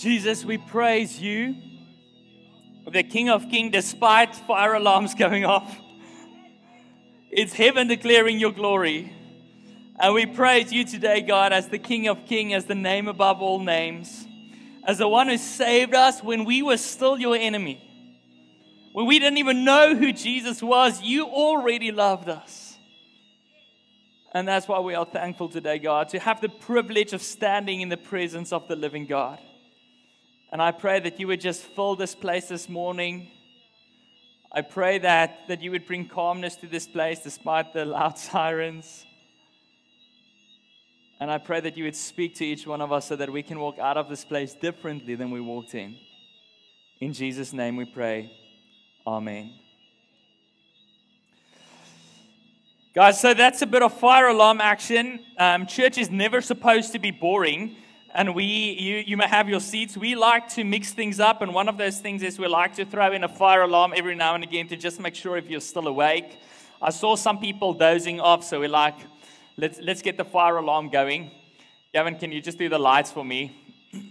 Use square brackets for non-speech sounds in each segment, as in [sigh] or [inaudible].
Jesus, we praise you, the King of Kings, despite fire alarms [laughs] going off. It's heaven declaring your glory. And we praise you today, God, as the King of Kings, as the name above all names, as the one who saved us when we were still your enemy. When we didn't even know who Jesus was, you already loved us. And that's why we are thankful today, God, to have the privilege of standing in the presence of the living God. And I pray that you would just fill this place this morning. I pray that, that you would bring calmness to this place despite the loud [laughs] sirens. And I pray that you would speak to each one of us so that we can walk out of this place differently than we walked in. In Jesus' name we pray. Amen. Guys, so that's a bit of fire alarm action. Um, church is never supposed to be boring and we you, you may have your seats. We like to mix things up and one of those things is we like to throw in a fire alarm every now and again to just make sure if you're still awake. I saw some people dozing off so we're like let's let's get the fire alarm going. Gavin can you just do the lights for me? [clears throat]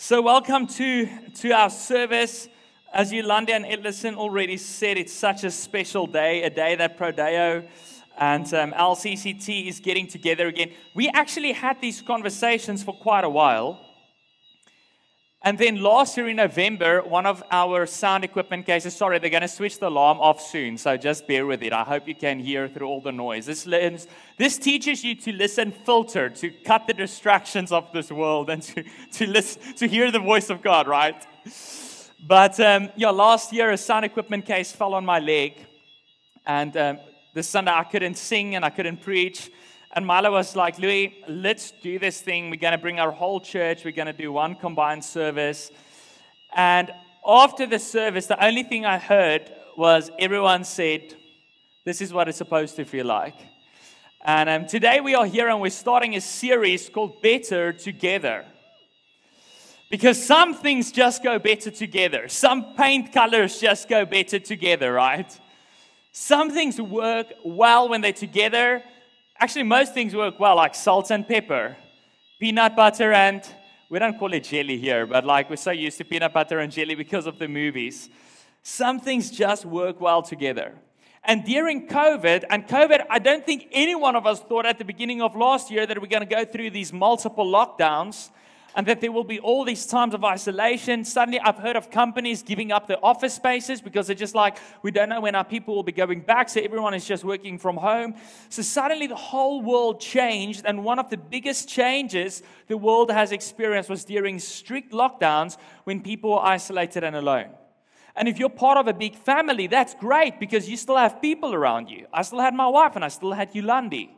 So welcome to to our service. As yolanda and edlison already said it's such a special day a day that prodeo and um, LCCT is getting together again. We actually had these conversations for quite a while. And then last year in November, one of our sound equipment cases, sorry, they're going to switch the alarm off soon, so just bear with it. I hope you can hear through all the noise. This, learns, this teaches you to listen filter, to cut the distractions of this world, and to, to, listen, to hear the voice of God, right? But um, yeah, last year a sound equipment case fell on my leg, and um, this Sunday I couldn't sing and I couldn't preach. And Milo was like, Louis, let's do this thing. We're going to bring our whole church. We're going to do one combined service. And after the service, the only thing I heard was everyone said, This is what it's supposed to feel like. And um, today we are here and we're starting a series called Better Together. Because some things just go better together. Some paint colors just go better together, right? Some things work well when they're together. Actually, most things work well, like salt and pepper, peanut butter and we don't call it jelly here, but like we're so used to peanut butter and jelly because of the movies. Some things just work well together. And during COVID, and COVID, I don't think any one of us thought at the beginning of last year that we're going to go through these multiple lockdowns and that there will be all these times of isolation. Suddenly, I've heard of companies giving up their office spaces because they're just like, we don't know when our people will be going back, so everyone is just working from home. So, suddenly, the whole world changed, and one of the biggest changes the world has experienced was during strict lockdowns when people were isolated and alone. And if you're part of a big family, that's great because you still have people around you. I still had my wife and I still had Yulandi.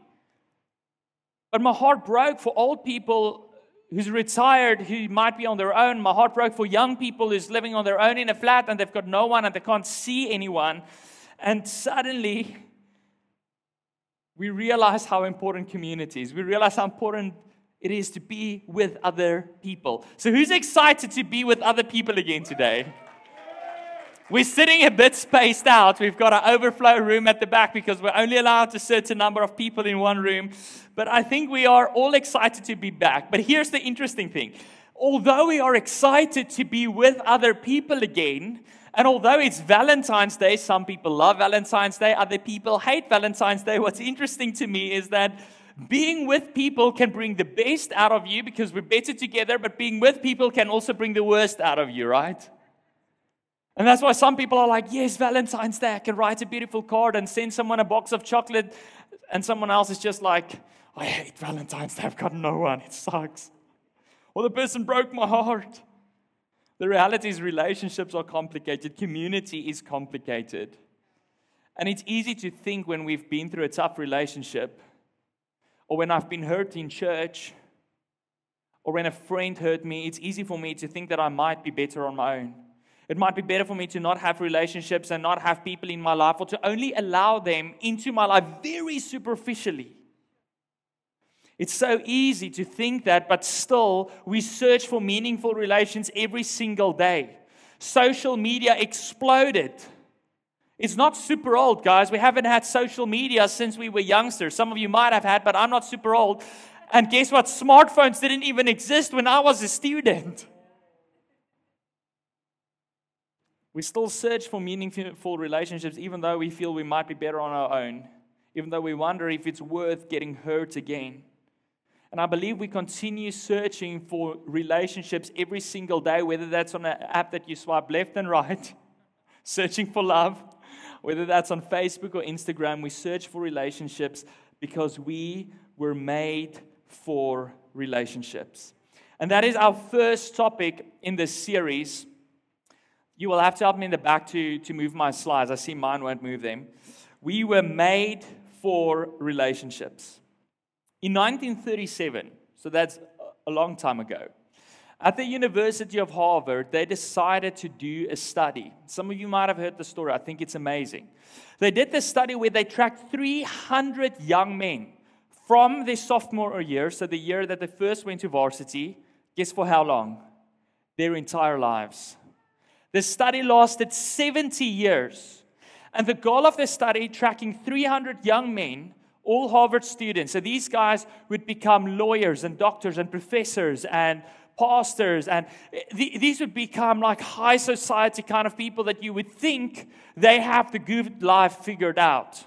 But my heart broke for old people who's retired, who might be on their own. My heart broke for young people who's living on their own in a flat and they've got no one and they can't see anyone. And suddenly, we realize how important community is. We realize how important it is to be with other people. So, who's excited to be with other people again today? We're sitting a bit spaced out. We've got an overflow room at the back because we're only allowed a certain number of people in one room. But I think we are all excited to be back. But here's the interesting thing although we are excited to be with other people again, and although it's Valentine's Day, some people love Valentine's Day, other people hate Valentine's Day. What's interesting to me is that being with people can bring the best out of you because we're better together, but being with people can also bring the worst out of you, right? And that's why some people are like, yes, Valentine's Day, I can write a beautiful card and send someone a box of chocolate. And someone else is just like, I hate Valentine's Day, I've got no one, it sucks. Or the person broke my heart. The reality is, relationships are complicated, community is complicated. And it's easy to think when we've been through a tough relationship, or when I've been hurt in church, or when a friend hurt me, it's easy for me to think that I might be better on my own. It might be better for me to not have relationships and not have people in my life or to only allow them into my life very superficially. It's so easy to think that, but still, we search for meaningful relations every single day. Social media exploded. It's not super old, guys. We haven't had social media since we were youngsters. Some of you might have had, but I'm not super old. And guess what? Smartphones didn't even exist when I was a student. We still search for meaningful relationships, even though we feel we might be better on our own, even though we wonder if it's worth getting hurt again. And I believe we continue searching for relationships every single day, whether that's on an app that you swipe left and right, [laughs] searching for love, whether that's on Facebook or Instagram, we search for relationships because we were made for relationships. And that is our first topic in this series. You will have to help me in the back to, to move my slides. I see mine won't move them. We were made for relationships. In 1937, so that's a long time ago, at the University of Harvard, they decided to do a study. Some of you might have heard the story. I think it's amazing. They did this study where they tracked 300 young men from their sophomore year, so the year that they first went to varsity. Guess for how long? Their entire lives. The study lasted 70 years. And the goal of the study, tracking 300 young men, all Harvard students, so these guys would become lawyers and doctors and professors and pastors, and these would become like high society kind of people that you would think they have the good life figured out.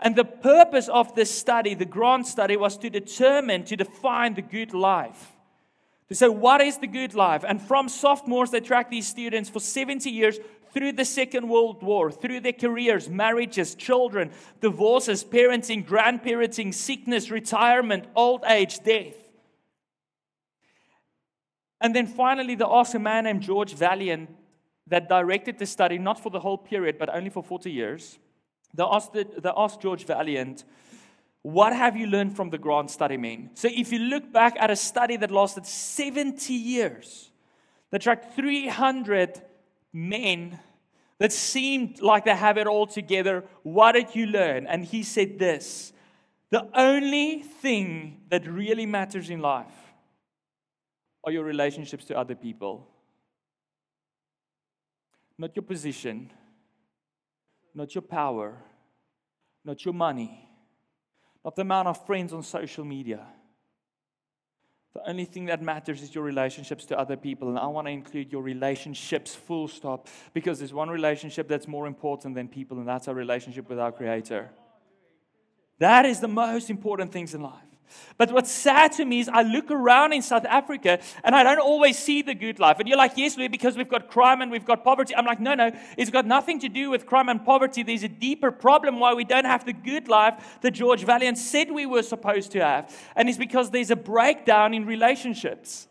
And the purpose of this study, the grant study, was to determine, to define the good life. To say, what is the good life? And from sophomores, they track these students for 70 years through the Second World War, through their careers, marriages, children, divorces, parenting, grandparenting, sickness, retirement, old age, death. And then finally, they asked a man named George Vaillant that directed the study, not for the whole period, but only for 40 years. They asked, the, they asked George Vaillant, what have you learned from the grant study, man? So if you look back at a study that lasted 70 years, that tracked 300 men that seemed like they have it all together, what did you learn? And he said this The only thing that really matters in life are your relationships to other people. Not your position, not your power, not your money not the amount of friends on social media. The only thing that matters is your relationships to other people. And I want to include your relationships, full stop, because there's one relationship that's more important than people, and that's our relationship with our Creator. That is the most important things in life. But what's sad to me is I look around in South Africa and I don't always see the good life. And you're like, yes, Louis, because we've got crime and we've got poverty. I'm like, no, no, it's got nothing to do with crime and poverty. There's a deeper problem why we don't have the good life that George Vaillant said we were supposed to have. And it's because there's a breakdown in relationships.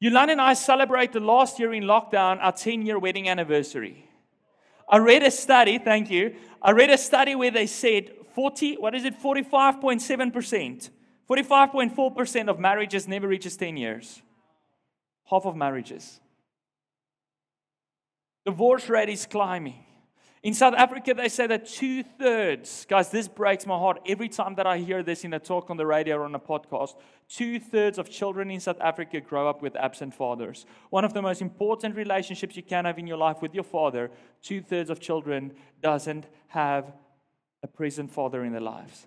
Yolanda and I celebrated last year in lockdown our 10 year wedding anniversary. I read a study, thank you. I read a study where they said 40, what is it, 45.7%. 45.4% of marriages never reaches 10 years. Half of marriages. Divorce rate is climbing. In South Africa, they say that two thirds, guys, this breaks my heart every time that I hear this in a talk on the radio or on a podcast. Two thirds of children in South Africa grow up with absent fathers. One of the most important relationships you can have in your life with your father, two thirds of children doesn't have a present father in their lives.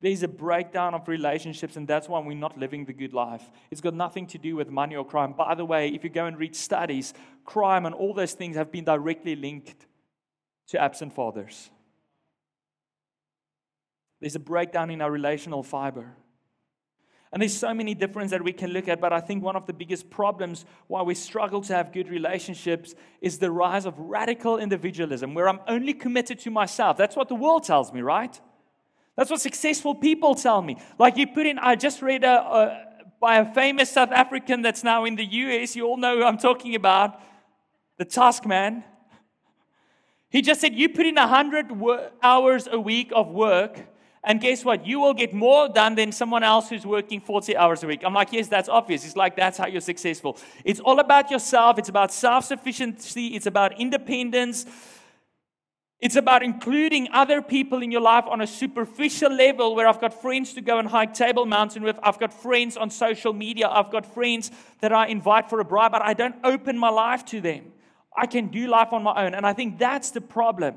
There's a breakdown of relationships, and that's why we're not living the good life. It's got nothing to do with money or crime. By the way, if you go and read studies, crime and all those things have been directly linked to absent fathers. There's a breakdown in our relational fiber. And there's so many differences that we can look at, but I think one of the biggest problems why we struggle to have good relationships is the rise of radical individualism, where I'm only committed to myself. That's what the world tells me, right? That's what successful people tell me. Like you put in, I just read a, a by a famous South African that's now in the US. You all know who I'm talking about, the Task Man. He just said, You put in 100 hours a week of work, and guess what? You will get more done than someone else who's working 40 hours a week. I'm like, yes, that's obvious. It's like that's how you're successful. It's all about yourself. It's about self sufficiency. It's about independence. It's about including other people in your life on a superficial level where I've got friends to go and hike Table Mountain with. I've got friends on social media. I've got friends that I invite for a braai, but I don't open my life to them. I can do life on my own. And I think that's the problem.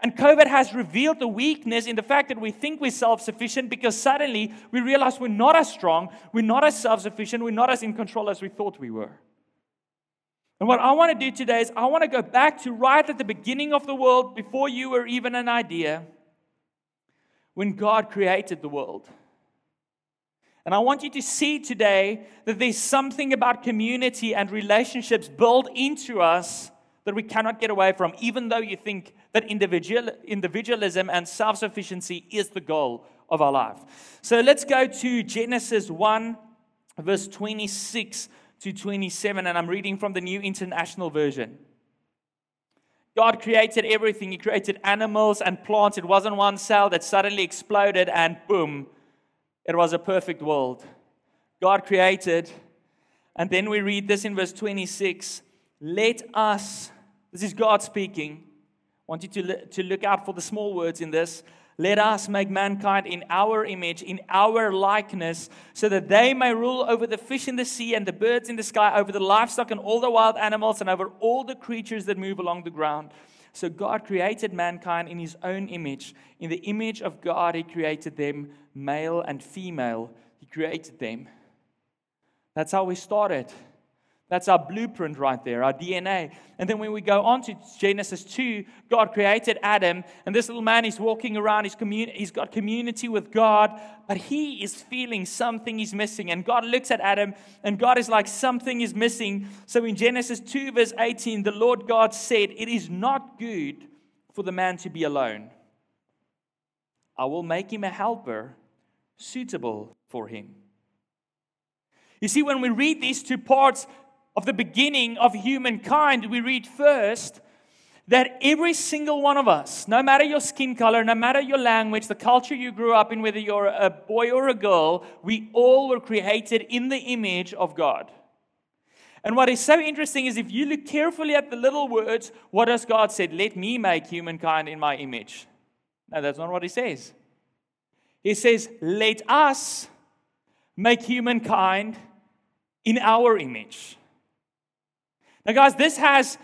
And COVID has revealed the weakness in the fact that we think we're self sufficient because suddenly we realize we're not as strong, we're not as self sufficient, we're not as in control as we thought we were. And what I want to do today is I want to go back to right at the beginning of the world, before you were even an idea, when God created the world. And I want you to see today that there's something about community and relationships built into us that we cannot get away from, even though you think that individual, individualism and self sufficiency is the goal of our life. So let's go to Genesis 1, verse 26 to 27, and I'm reading from the New International Version. God created everything. He created animals and plants. It wasn't one cell that suddenly exploded and boom, it was a perfect world. God created, and then we read this in verse 26 Let us, this is God speaking. Want you to, to look out for the small words in this. Let us make mankind in our image, in our likeness, so that they may rule over the fish in the sea and the birds in the sky, over the livestock and all the wild animals, and over all the creatures that move along the ground. So God created mankind in his own image. In the image of God, he created them, male and female. He created them. That's how we started. That's our blueprint right there, our DNA. And then when we go on to Genesis 2, God created Adam, and this little man is walking around, he's, commun- he's got community with God, but he is feeling something is missing. And God looks at Adam, and God is like, something is missing. So in Genesis 2, verse 18, the Lord God said, It is not good for the man to be alone. I will make him a helper suitable for him. You see, when we read these two parts, of the beginning of humankind, we read first that every single one of us, no matter your skin color, no matter your language, the culture you grew up in, whether you're a boy or a girl, we all were created in the image of God. And what is so interesting is if you look carefully at the little words, what does God said? Let me make humankind in my image. No, that's not what he says. He says, let us make humankind in our image. Now, guys, this has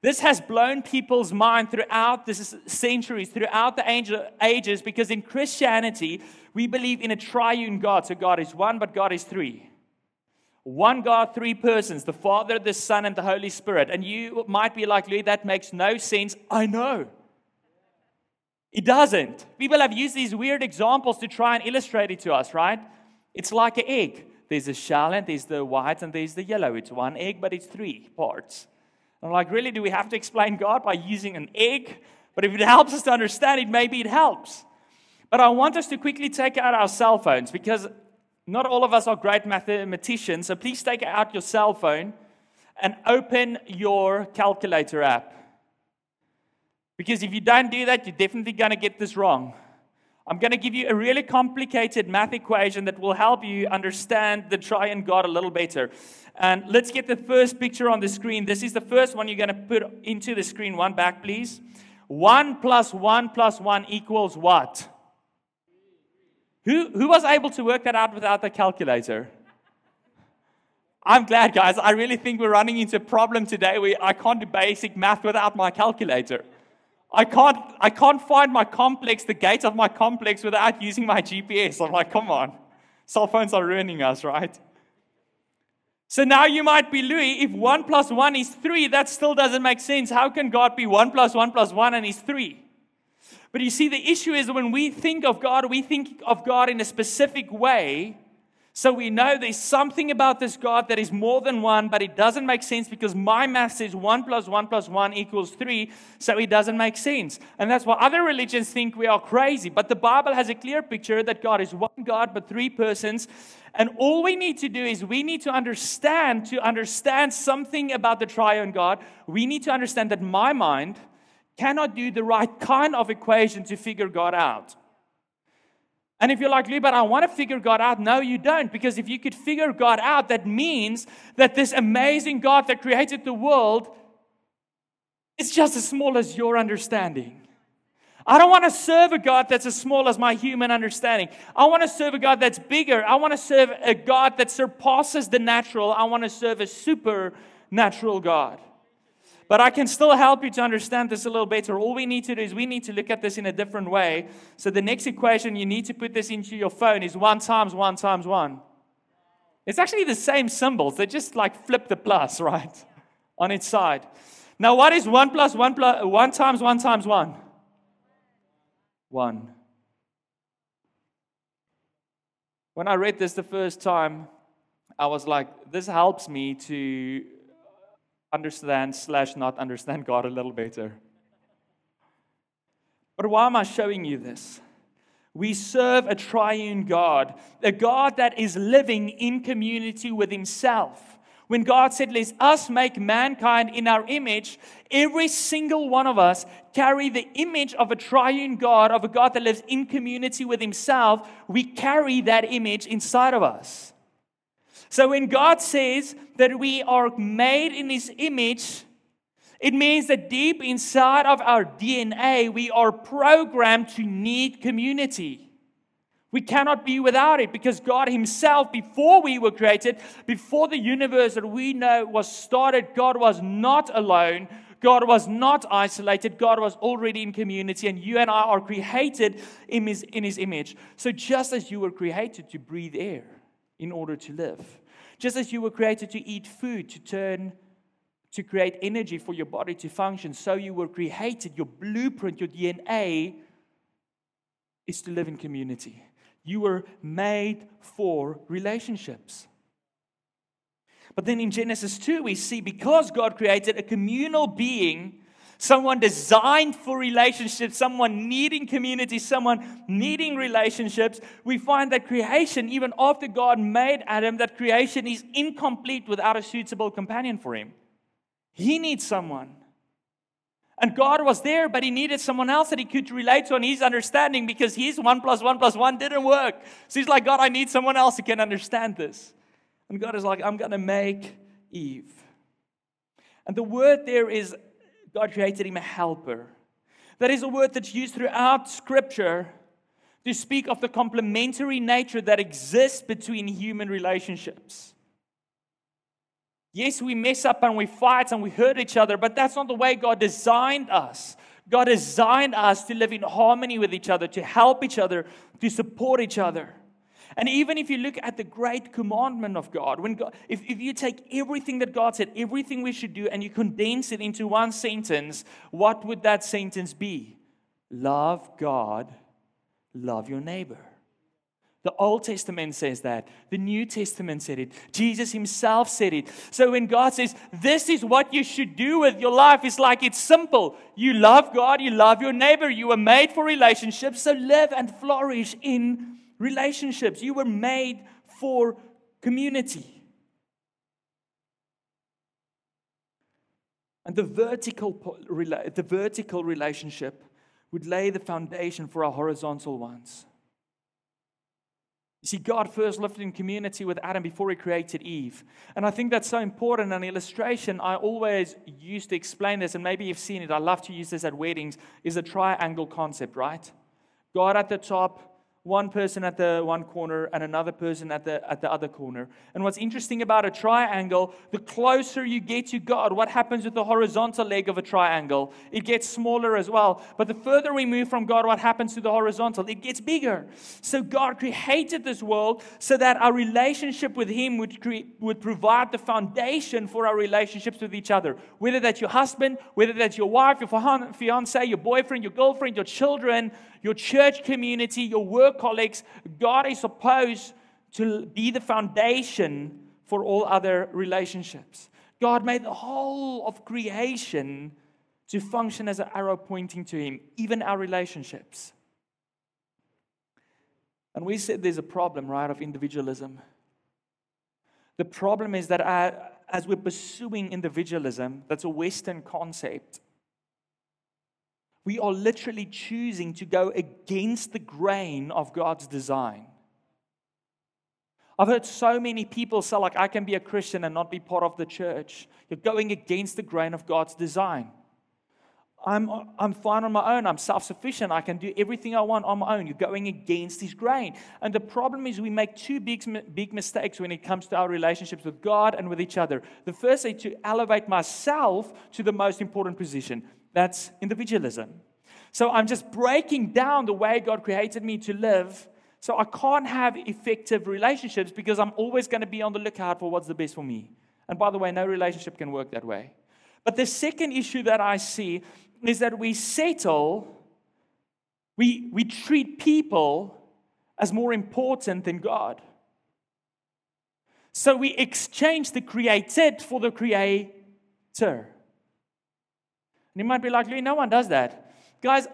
this has blown people's mind throughout the centuries, throughout the ages, because in Christianity, we believe in a triune God. So God is one, but God is three. One God, three persons the Father, the Son, and the Holy Spirit. And you might be like, Lee, that makes no sense. I know. It doesn't. People have used these weird examples to try and illustrate it to us, right? It's like an egg. There's a shell and there's the white and there's the yellow. It's one egg, but it's three parts. I'm like, really? Do we have to explain God by using an egg? But if it helps us to understand it, maybe it helps. But I want us to quickly take out our cell phones because not all of us are great mathematicians. So please take out your cell phone and open your calculator app. Because if you don't do that, you're definitely going to get this wrong. I'm going to give you a really complicated math equation that will help you understand the triune God a little better. And let's get the first picture on the screen. This is the first one you're going to put into the screen. One back, please. 1 plus 1 plus 1 equals what? Who, who was able to work that out without the calculator? I'm glad, guys. I really think we're running into a problem today where I can't do basic math without my calculator. I can't, I can't find my complex, the gate of my complex, without using my GPS. I'm like, come on. Cell phones are ruining us, right? So now you might be Louis, if 1 plus 1 is 3, that still doesn't make sense. How can God be 1 plus 1 plus 1 and he's 3? But you see, the issue is when we think of God, we think of God in a specific way so we know there's something about this God that is more than one, but it doesn't make sense because my math says one plus one plus one equals three, so it doesn't make sense. And that's why other religions think we are crazy. But the Bible has a clear picture that God is one God, but three persons. And all we need to do is we need to understand, to understand something about the triune God, we need to understand that my mind cannot do the right kind of equation to figure God out. And if you're like, Lee, but I want to figure God out, no, you don't. Because if you could figure God out, that means that this amazing God that created the world is just as small as your understanding. I don't want to serve a God that's as small as my human understanding. I want to serve a God that's bigger. I want to serve a God that surpasses the natural. I want to serve a supernatural God. But I can still help you to understand this a little better. All we need to do is we need to look at this in a different way. So the next equation, you need to put this into your phone, is 1 times 1 times 1. It's actually the same symbols. They just like flip the plus, [laughs] right? On its side. Now, what is 1 plus 1 plus 1 times 1 times 1? 1. When I read this the first time, I was like, this helps me to understand slash not understand God a little better. But why am I showing you this? We serve a triune God, a God that is living in community with Himself. When God said, Let us make mankind in our image, every single one of us carry the image of a triune God, of a God that lives in community with Himself. We carry that image inside of us. So when God says that we are made in His image, it means that deep inside of our DNA, we are programmed to need community. We cannot be without it because God Himself, before we were created, before the universe that we know was started, God was not alone. God was not isolated. God was already in community, and you and I are created in His, in his image. So, just as you were created to breathe air, in order to live. Just as you were created to eat food, to turn, to create energy for your body to function, so you were created, your blueprint, your DNA is to live in community. You were made for relationships. But then in Genesis 2, we see because God created a communal being someone designed for relationships, someone needing community, someone needing relationships, we find that creation, even after God made Adam, that creation is incomplete without a suitable companion for him. He needs someone. And God was there, but he needed someone else that he could relate to and his understanding because his one plus one plus one didn't work. So he's like, God, I need someone else who can understand this. And God is like, I'm going to make Eve. And the word there is God created him a helper. That is a word that's used throughout Scripture to speak of the complementary nature that exists between human relationships. Yes, we mess up and we fight and we hurt each other, but that's not the way God designed us. God designed us to live in harmony with each other, to help each other, to support each other. And even if you look at the great commandment of God, when God, if, if you take everything that God said, everything we should do, and you condense it into one sentence, what would that sentence be? Love God, love your neighbor. The Old Testament says that. The New Testament said it. Jesus himself said it. So when God says, This is what you should do with your life, it's like it's simple. You love God, you love your neighbor, you were made for relationships, so live and flourish in relationships. You were made for community. And the vertical, the vertical relationship would lay the foundation for our horizontal ones. You see, God first lived in community with Adam before he created Eve. And I think that's so important. An illustration I always use to explain this, and maybe you've seen it, I love to use this at weddings, is a triangle concept, right? God at the top, one person at the one corner and another person at the, at the other corner. And what's interesting about a triangle, the closer you get to God, what happens with the horizontal leg of a triangle? It gets smaller as well. But the further we move from God, what happens to the horizontal? It gets bigger. So God created this world so that our relationship with Him would, cre- would provide the foundation for our relationships with each other. Whether that's your husband, whether that's your wife, your fiance, your boyfriend, your girlfriend, your children, your church community, your work colleagues, God is supposed to be the foundation for all other relationships. God made the whole of creation to function as an arrow pointing to Him, even our relationships. And we said there's a problem, right, of individualism. The problem is that uh, as we're pursuing individualism, that's a Western concept, we are literally choosing to go against the grain of God's design. I've heard so many people say, like, I can be a Christian and not be part of the church. You're going against the grain of God's design. I'm, I'm fine on my own. I'm self sufficient. I can do everything I want on my own. You're going against his grain. And the problem is, we make two big, big mistakes when it comes to our relationships with God and with each other. The first is to elevate myself to the most important position that's individualism. So I'm just breaking down the way God created me to live. So I can't have effective relationships because I'm always going to be on the lookout for what's the best for me. And by the way, no relationship can work that way. But the second issue that I see is that we settle, we, we treat people as more important than God. So we exchange the created for the creator. And you might be like, no one does that. Guys,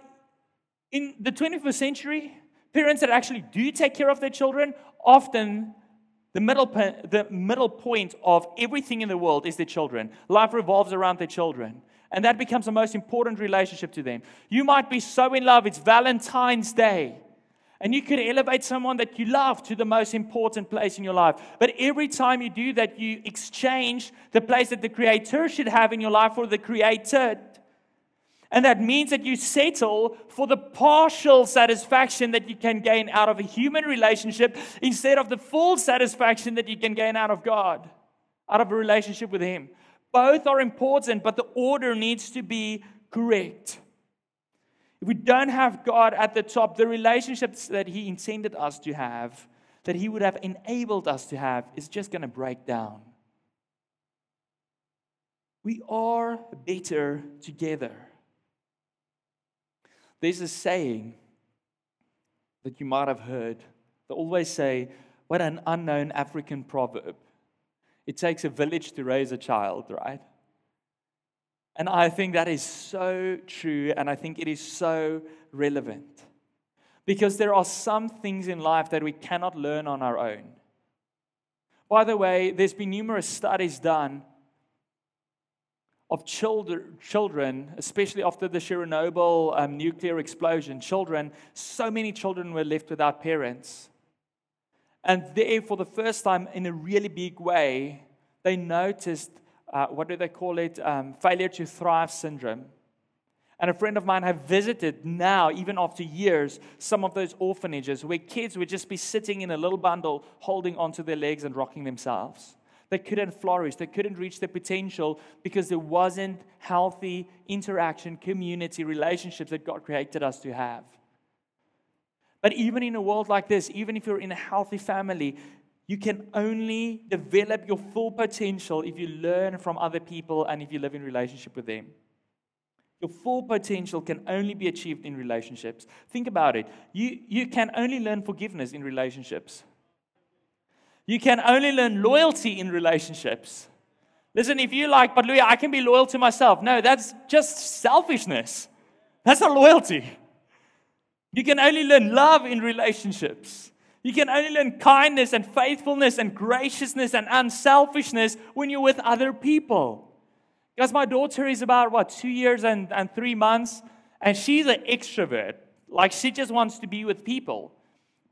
in the 21st century, parents that actually do take care of their children often the middle, the middle point of everything in the world is their children. Life revolves around their children. And that becomes the most important relationship to them. You might be so in love, it's Valentine's Day. And you could elevate someone that you love to the most important place in your life. But every time you do that, you exchange the place that the Creator should have in your life for the created. And that means that you settle for the partial satisfaction that you can gain out of a human relationship instead of the full satisfaction that you can gain out of God, out of a relationship with Him. Both are important, but the order needs to be correct. If we don't have God at the top, the relationships that He intended us to have, that He would have enabled us to have, is just going to break down. We are better together. There's a saying that you might have heard. They always say, What an unknown African proverb. It takes a village to raise a child, right? And I think that is so true, and I think it is so relevant. Because there are some things in life that we cannot learn on our own. By the way, there's been numerous studies done of children, children, especially after the Chernobyl um, nuclear explosion, children, so many children were left without parents. And there, for the first time in a really big way, they noticed uh, what do they call it? Um, failure to thrive syndrome. And a friend of mine have visited now, even after years, some of those orphanages where kids would just be sitting in a little bundle, holding onto their legs and rocking themselves. They couldn't flourish. They couldn't reach their potential because there wasn't healthy interaction, community, relationships that God created us to have. But even in a world like this, even if you're in a healthy family, you can only develop your full potential if you learn from other people and if you live in relationship with them. Your full potential can only be achieved in relationships. Think about it. You, you can only learn forgiveness in relationships. You can only learn loyalty in relationships. Listen, if you like, but Louis, I can be loyal to myself. No, that's just selfishness. That's not loyalty. You can only learn love in relationships. You can only learn kindness and faithfulness and graciousness and unselfishness when you're with other people. Because my daughter is about, what, two years and, and three months, and she's an extrovert. Like, she just wants to be with people.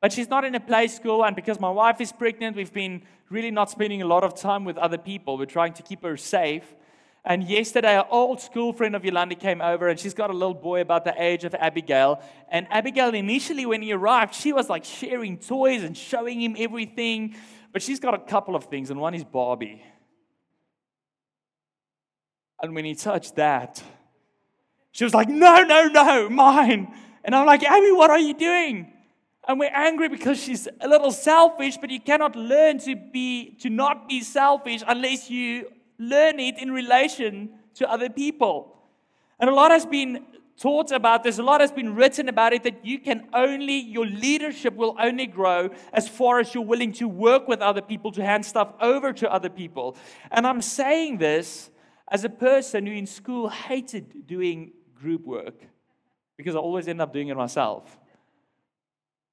But she's not in a play school, and because my wife is pregnant, we've been really not spending a lot of time with other people. We're trying to keep her safe. And yesterday, an old school friend of Yolanda came over, and she's got a little boy about the age of Abigail. And Abigail, initially, when he arrived, she was like sharing toys and showing him everything. But she's got a couple of things, and one is Barbie. And when he touched that, she was like, No, no, no, mine. And I'm like, Abby, what are you doing? And we're angry because she's a little selfish, but you cannot learn to be to not be selfish unless you learn it in relation to other people. And a lot has been taught about this, a lot has been written about it that you can only, your leadership will only grow as far as you're willing to work with other people, to hand stuff over to other people. And I'm saying this as a person who in school hated doing group work because I always end up doing it myself.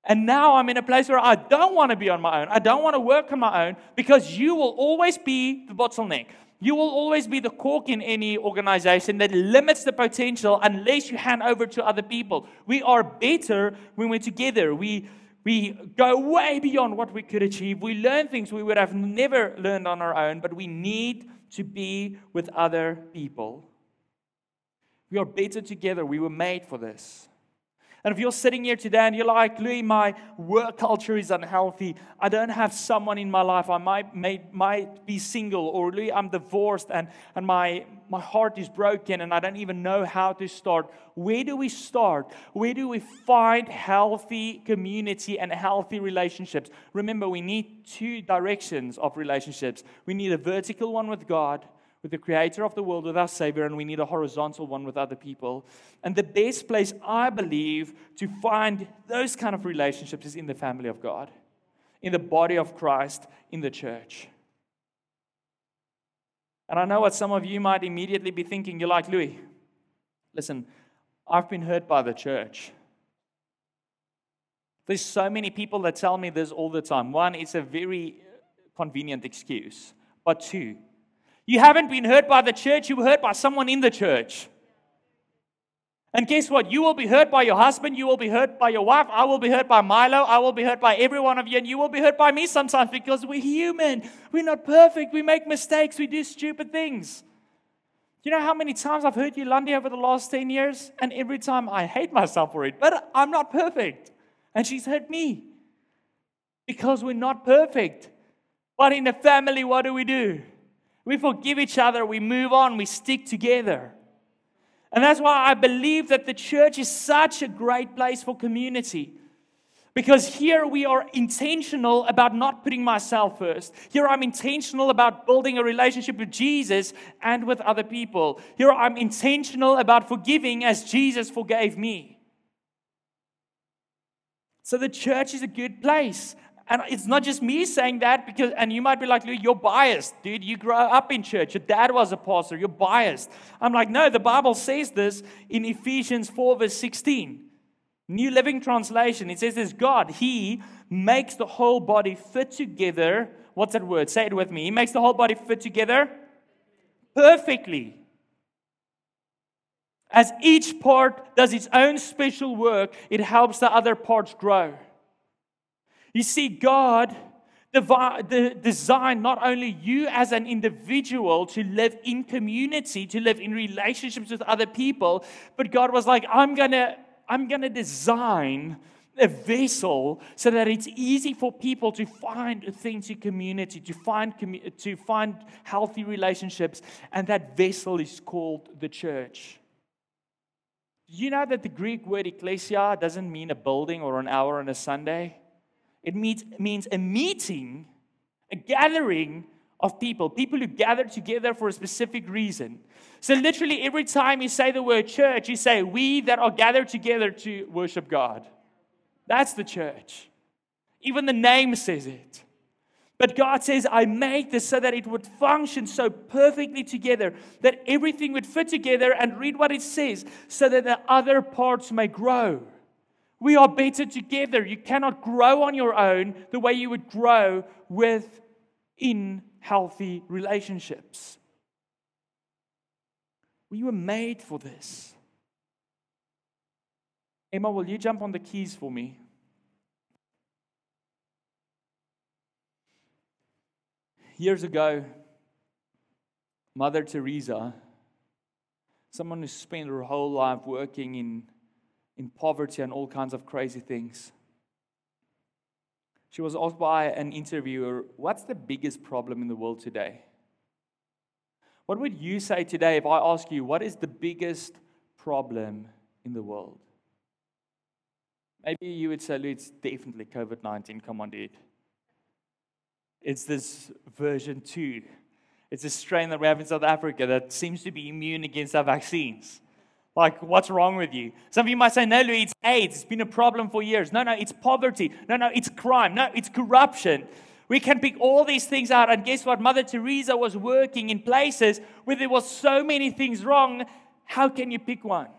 And now I'm in a place where I don't want to be on my own. I don't want to work on my own because you will always be the bottleneck. You will always be the cork in any organization that limits the potential unless you hand over to other people. We are better when we're together. We, we go way beyond what we could achieve. We learn things we would have never learned on our own, but we need to be with other people. We are better together. We were made for this. And if you're sitting here today and you're like, Louis, my work culture is unhealthy. I don't have someone in my life. I might, may, might be single. Or Louis, I'm divorced and, and my, my heart is broken and I don't even know how to start. Where do we start? Where do we find healthy community and healthy relationships? Remember, we need two directions of relationships. We need a vertical one with God with the creator of the world, with our Savior, and we need a horizontal one with other people. And the best place, I believe, to find those kind of relationships is in the family of God, in the body of Christ, in the church. And I know what some of you might immediately be thinking. You're like, Louis, listen, I've been hurt by the church. There's so many people that tell me this all the time. One, it's a very convenient excuse. But two, you haven't been hurt by the church, you were hurt by someone in the church. And guess what? You will be hurt by your husband. You will be hurt by your wife. I will be hurt by Milo. I will be hurt by every one of you. And you will be hurt by me sometimes because we're human. We're not perfect. We make mistakes. We do stupid things. You know how many times I've hurt Lundy, over the last 10 years? And every time I hate myself for it. But I'm not perfect. And she's hurt me because we're not perfect. But in the family, what do we do? We forgive each other, we move on, we stick together. And that's why I believe that the church is such a great place for community. Because here we are intentional about not putting myself first. Here I'm intentional about building a relationship with Jesus and with other people. Here I'm intentional about forgiving as Jesus forgave me. So the church is a good place. And it's not just me saying that because, and you might be like, you're biased, dude. You grew up in church. Your dad was a pastor. You're biased. I'm like, no, the Bible says this in Ephesians 4, verse 16. New Living Translation. It says this God, He makes the whole body fit together. What's that word? Say it with me. He makes the whole body fit together perfectly. As each part does its own special work, it helps the other parts grow. You see, God designed not only you as an individual to live in community, to live in relationships with other people, but God was like, I'm gonna, I'm gonna design a vessel so that it's easy for people to find authentic community, to find, to find healthy relationships, and that vessel is called the church. You know that the Greek word ecclesia doesn't mean a building or an hour on a Sunday? It means, means a meeting, a gathering of people, people who gather together for a specific reason. So, literally, every time you say the word church, you say, We that are gathered together to worship God. That's the church. Even the name says it. But God says, I made this so that it would function so perfectly together, that everything would fit together, and read what it says, so that the other parts may grow. We are better together. You cannot grow on your own the way you would grow with in healthy relationships. We were made for this. Emma, will you jump on the keys for me? Years ago, Mother Teresa, someone who spent her whole life working in in poverty and all kinds of crazy things. She was asked by an interviewer, What's the biggest problem in the world today? What would you say today if I ask you, What is the biggest problem in the world? Maybe you would say, It's definitely COVID 19. Come on, dude. It's this version 2. It's a strain that we have in South Africa that seems to be immune against our vaccines. Like, what's wrong with you? Some of you might say, no, Louis, it's AIDS. It's been a problem for years. No, no, it's poverty. No, no, it's crime. No, it's corruption. We can pick all these things out. And guess what? Mother Teresa was working in places where there was so many things wrong. How can you pick one?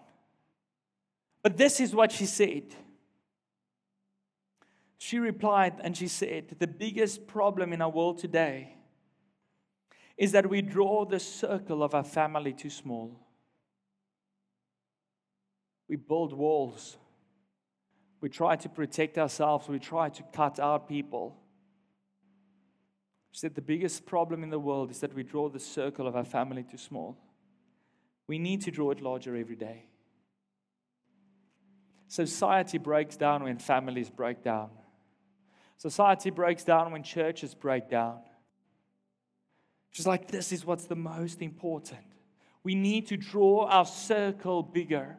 But this is what she said. She replied and she said, The biggest problem in our world today is that we draw the circle of our family too small. We build walls. We try to protect ourselves. We try to cut out people. She said the biggest problem in the world is that we draw the circle of our family too small. We need to draw it larger every day. Society breaks down when families break down. Society breaks down when churches break down. Just like this is what's the most important. We need to draw our circle bigger.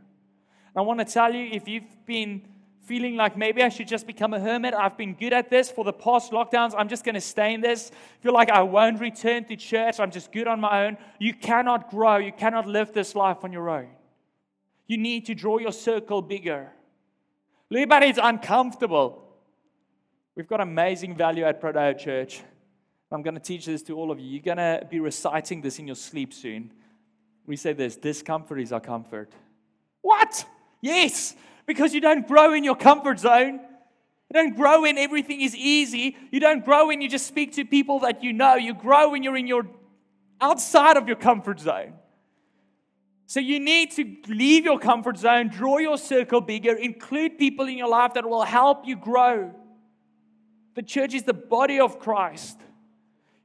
I want to tell you if you've been feeling like maybe I should just become a hermit, I've been good at this for the past lockdowns, I'm just going to stay in this, feel like I won't return to church, I'm just good on my own. You cannot grow, you cannot live this life on your own. You need to draw your circle bigger. Everybody is uncomfortable. We've got amazing value at Prodeo Church. I'm going to teach this to all of you. You're going to be reciting this in your sleep soon. We say this discomfort is our comfort. What? Yes, because you don't grow in your comfort zone. You don't grow when everything is easy. You don't grow when you just speak to people that you know. You grow when you're in your outside of your comfort zone. So you need to leave your comfort zone, draw your circle bigger, include people in your life that will help you grow. The church is the body of Christ.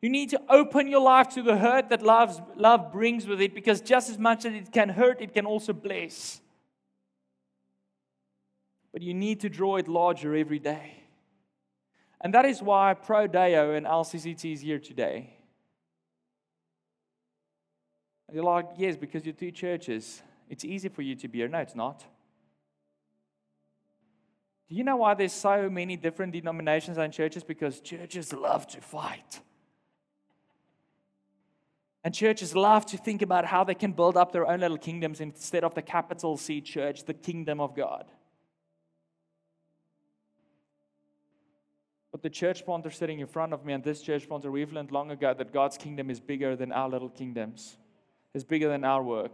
You need to open your life to the hurt that love brings with it because just as much as it can hurt, it can also bless. But you need to draw it larger every day. And that is why Prodeo and LCCT is here today. You're like, yes, because you're two churches. It's easy for you to be here. No, it's not. Do you know why there's so many different denominations and churches? Because churches love to fight. And churches love to think about how they can build up their own little kingdoms instead of the capital C church, the kingdom of God. But the church planter sitting in front of me and this church planter, we've learned long ago that God's kingdom is bigger than our little kingdoms, is bigger than our work.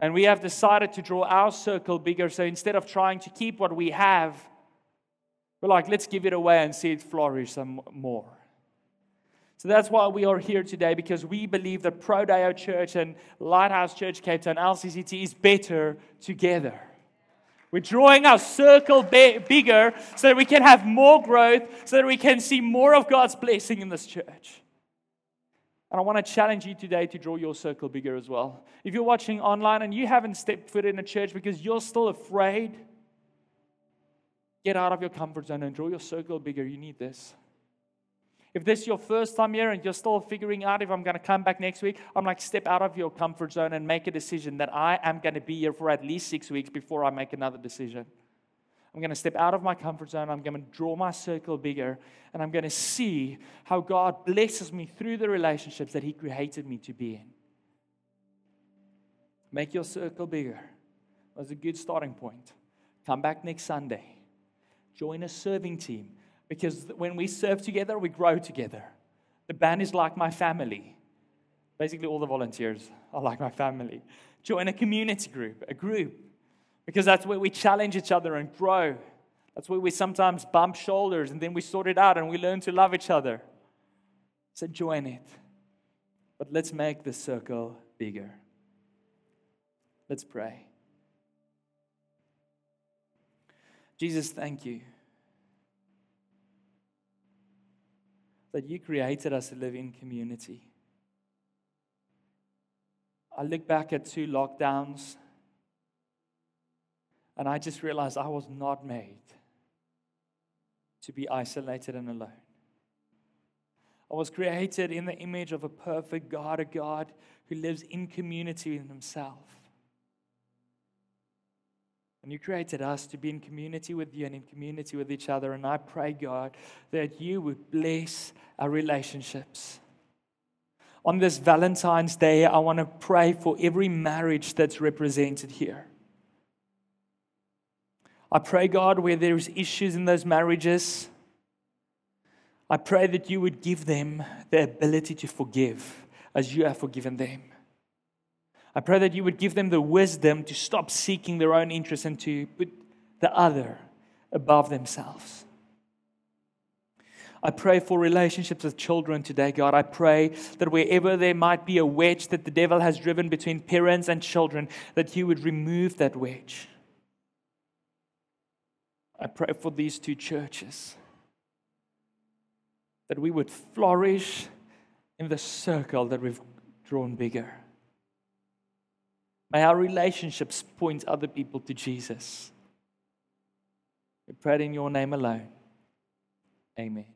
And we have decided to draw our circle bigger. So instead of trying to keep what we have, we're like, let's give it away and see it flourish some more. So that's why we are here today because we believe that Prodeo Church and Lighthouse Church Cape Town LCCT is better together. We're drawing our circle bigger so that we can have more growth, so that we can see more of God's blessing in this church. And I want to challenge you today to draw your circle bigger as well. If you're watching online and you haven't stepped foot in a church because you're still afraid, get out of your comfort zone and draw your circle bigger. You need this. If this is your first time here and you're still figuring out if I'm going to come back next week, I'm like, step out of your comfort zone and make a decision that I am going to be here for at least six weeks before I make another decision. I'm going to step out of my comfort zone. I'm going to draw my circle bigger. And I'm going to see how God blesses me through the relationships that He created me to be in. Make your circle bigger. That's a good starting point. Come back next Sunday. Join a serving team because when we serve together, we grow together. The band is like my family. Basically, all the volunteers are like my family. Join a community group, a group because that's where we challenge each other and grow. That's where we sometimes bump shoulders and then we sort it out and we learn to love each other. So join it. But let's make the circle bigger. Let's pray. Jesus, thank you that you created us to live in community. I look back at two lockdowns and I just realized I was not made to be isolated and alone. I was created in the image of a perfect God, a God who lives in community with Himself. And you created us to be in community with you and in community with each other. And I pray, God, that you would bless our relationships. On this Valentine's Day, I want to pray for every marriage that's represented here. I pray, God, where there's issues in those marriages, I pray that you would give them the ability to forgive as you have forgiven them. I pray that you would give them the wisdom to stop seeking their own interests and to put the other above themselves. I pray for relationships with children today, God. I pray that wherever there might be a wedge that the devil has driven between parents and children, that you would remove that wedge. I pray for these two churches that we would flourish in the circle that we've drawn bigger. May our relationships point other people to Jesus. We pray in your name alone. Amen.